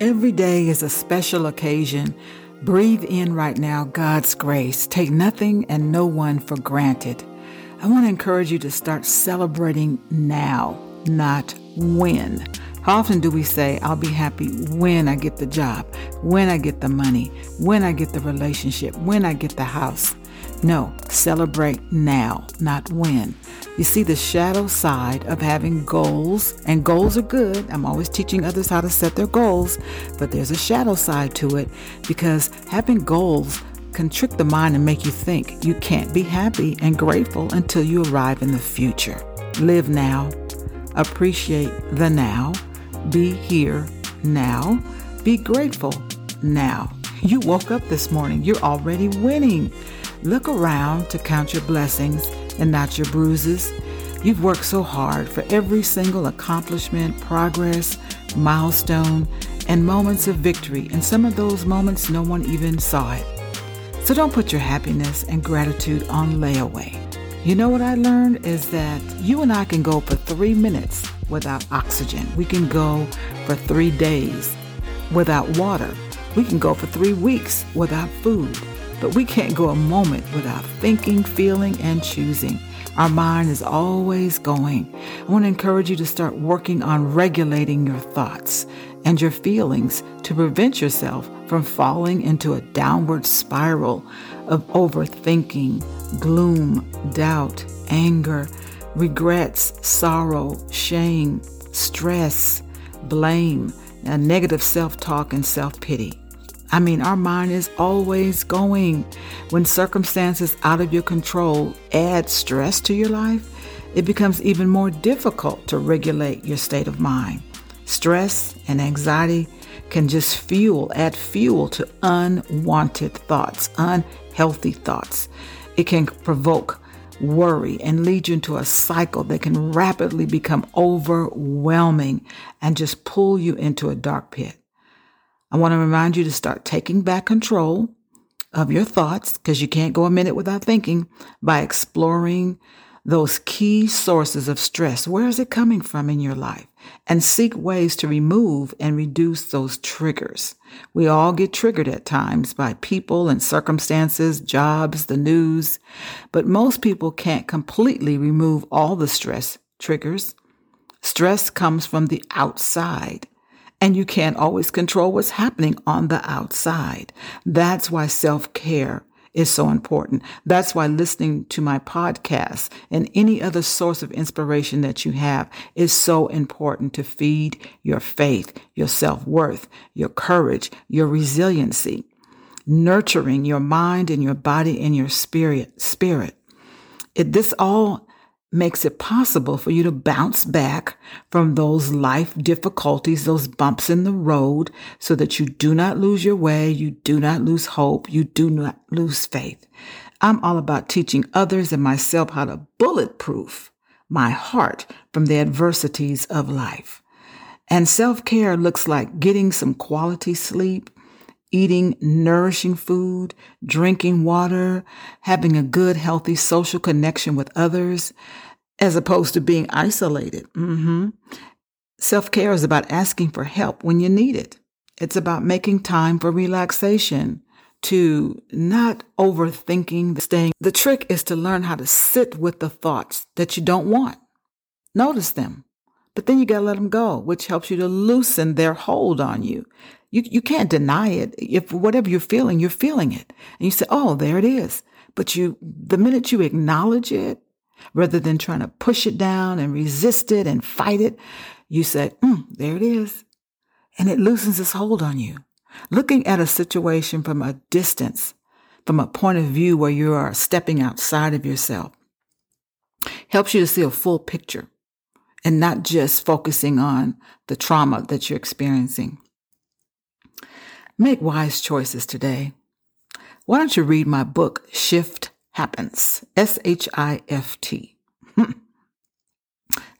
Every day is a special occasion. Breathe in right now God's grace. Take nothing and no one for granted. I want to encourage you to start celebrating now, not when. How often do we say, I'll be happy when I get the job, when I get the money, when I get the relationship, when I get the house? No, celebrate now, not when. You see the shadow side of having goals, and goals are good. I'm always teaching others how to set their goals, but there's a shadow side to it because having goals can trick the mind and make you think you can't be happy and grateful until you arrive in the future. Live now, appreciate the now, be here now, be grateful now. You woke up this morning, you're already winning. Look around to count your blessings and not your bruises. You've worked so hard for every single accomplishment, progress, milestone, and moments of victory, and some of those moments no one even saw it. So don't put your happiness and gratitude on layaway. You know what I learned is that you and I can go for three minutes without oxygen. We can go for three days without water. We can go for three weeks without food. But we can't go a moment without thinking, feeling, and choosing. Our mind is always going. I want to encourage you to start working on regulating your thoughts and your feelings to prevent yourself from falling into a downward spiral of overthinking, gloom, doubt, anger, regrets, sorrow, shame, stress, blame, and negative self talk, and self pity. I mean, our mind is always going. When circumstances out of your control add stress to your life, it becomes even more difficult to regulate your state of mind. Stress and anxiety can just fuel, add fuel to unwanted thoughts, unhealthy thoughts. It can provoke worry and lead you into a cycle that can rapidly become overwhelming and just pull you into a dark pit. I want to remind you to start taking back control of your thoughts because you can't go a minute without thinking by exploring those key sources of stress. Where is it coming from in your life? And seek ways to remove and reduce those triggers. We all get triggered at times by people and circumstances, jobs, the news, but most people can't completely remove all the stress triggers. Stress comes from the outside. And you can't always control what's happening on the outside. That's why self care is so important. That's why listening to my podcast and any other source of inspiration that you have is so important to feed your faith, your self worth, your courage, your resiliency, nurturing your mind and your body and your spirit, spirit. It, this all makes it possible for you to bounce back from those life difficulties, those bumps in the road, so that you do not lose your way, you do not lose hope, you do not lose faith. I'm all about teaching others and myself how to bulletproof my heart from the adversities of life. And self care looks like getting some quality sleep, eating nourishing food, drinking water, having a good, healthy social connection with others, as opposed to being isolated. Mm-hmm. Self care is about asking for help when you need it. It's about making time for relaxation, to not overthinking the staying. The trick is to learn how to sit with the thoughts that you don't want. Notice them, but then you got to let them go, which helps you to loosen their hold on you. You, you can't deny it. If whatever you're feeling, you're feeling it. And you say, oh, there it is. But you, the minute you acknowledge it, rather than trying to push it down and resist it and fight it, you say, mm, there it is. And it loosens its hold on you. Looking at a situation from a distance, from a point of view where you are stepping outside of yourself, helps you to see a full picture and not just focusing on the trauma that you're experiencing. Make wise choices today. Why don't you read my book, Shift Happens? S H I F T.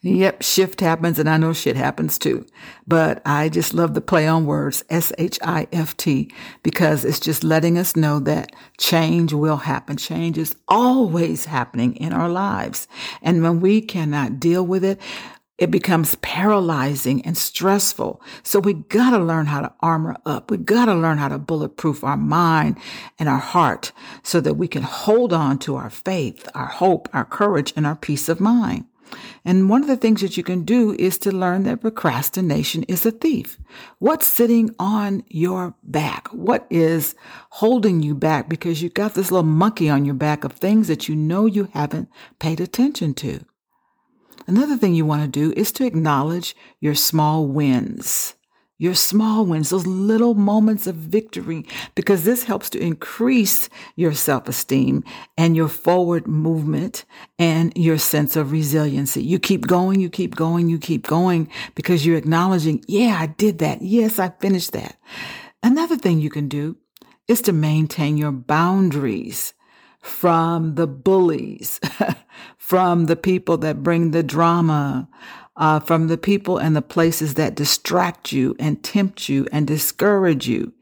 Yep, shift happens, and I know shit happens too. But I just love the play on words, S H I F T, because it's just letting us know that change will happen. Change is always happening in our lives. And when we cannot deal with it, it becomes paralyzing and stressful. So we gotta learn how to armor up. We gotta learn how to bulletproof our mind and our heart so that we can hold on to our faith, our hope, our courage, and our peace of mind. And one of the things that you can do is to learn that procrastination is a thief. What's sitting on your back? What is holding you back? Because you've got this little monkey on your back of things that you know you haven't paid attention to. Another thing you want to do is to acknowledge your small wins. Your small wins, those little moments of victory, because this helps to increase your self esteem and your forward movement and your sense of resiliency. You keep going, you keep going, you keep going because you're acknowledging, yeah, I did that. Yes, I finished that. Another thing you can do is to maintain your boundaries from the bullies, from the people that bring the drama, uh, from the people and the places that distract you and tempt you and discourage you.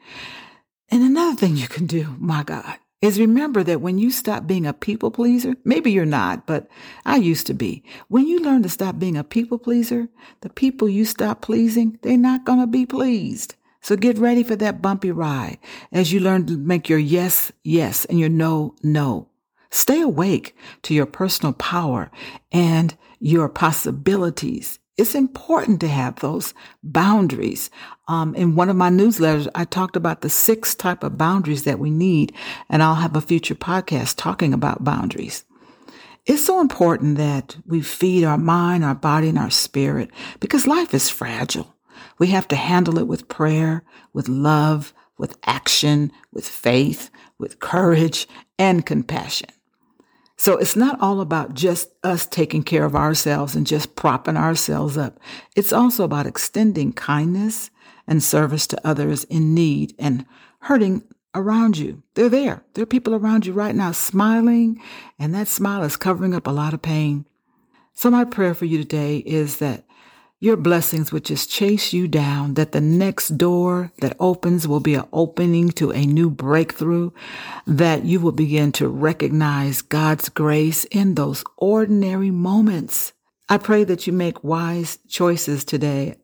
And another thing you can do, my God, is remember that when you stop being a people pleaser, maybe you're not, but I used to be. When you learn to stop being a people pleaser, the people you stop pleasing, they're not going to be pleased. So get ready for that bumpy ride as you learn to make your yes, yes, and your no, no. Stay awake to your personal power and your possibilities. It's important to have those boundaries. Um, in one of my newsletters, I talked about the six type of boundaries that we need, and I'll have a future podcast talking about boundaries. It's so important that we feed our mind, our body, and our spirit because life is fragile. We have to handle it with prayer, with love, with action, with faith, with courage, and compassion. So it's not all about just us taking care of ourselves and just propping ourselves up. It's also about extending kindness and service to others in need and hurting around you. They're there. There are people around you right now smiling, and that smile is covering up a lot of pain. So my prayer for you today is that your blessings would just chase you down, that the next door that opens will be an opening to a new breakthrough, that you will begin to recognize God's grace in those ordinary moments. I pray that you make wise choices today.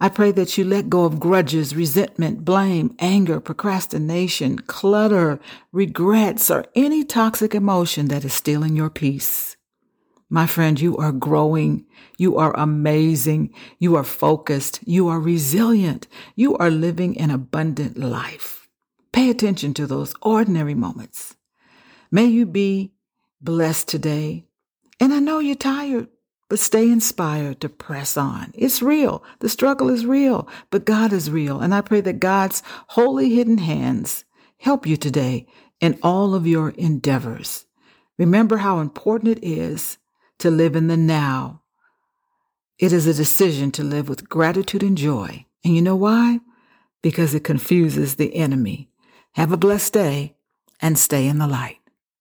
I pray that you let go of grudges, resentment, blame, anger, procrastination, clutter, regrets, or any toxic emotion that is stealing your peace. My friend, you are growing. You are amazing. You are focused. You are resilient. You are living an abundant life. Pay attention to those ordinary moments. May you be blessed today. And I know you're tired, but stay inspired to press on. It's real. The struggle is real, but God is real. And I pray that God's holy hidden hands help you today in all of your endeavors. Remember how important it is to live in the now. It is a decision to live with gratitude and joy. And you know why? Because it confuses the enemy. Have a blessed day and stay in the light.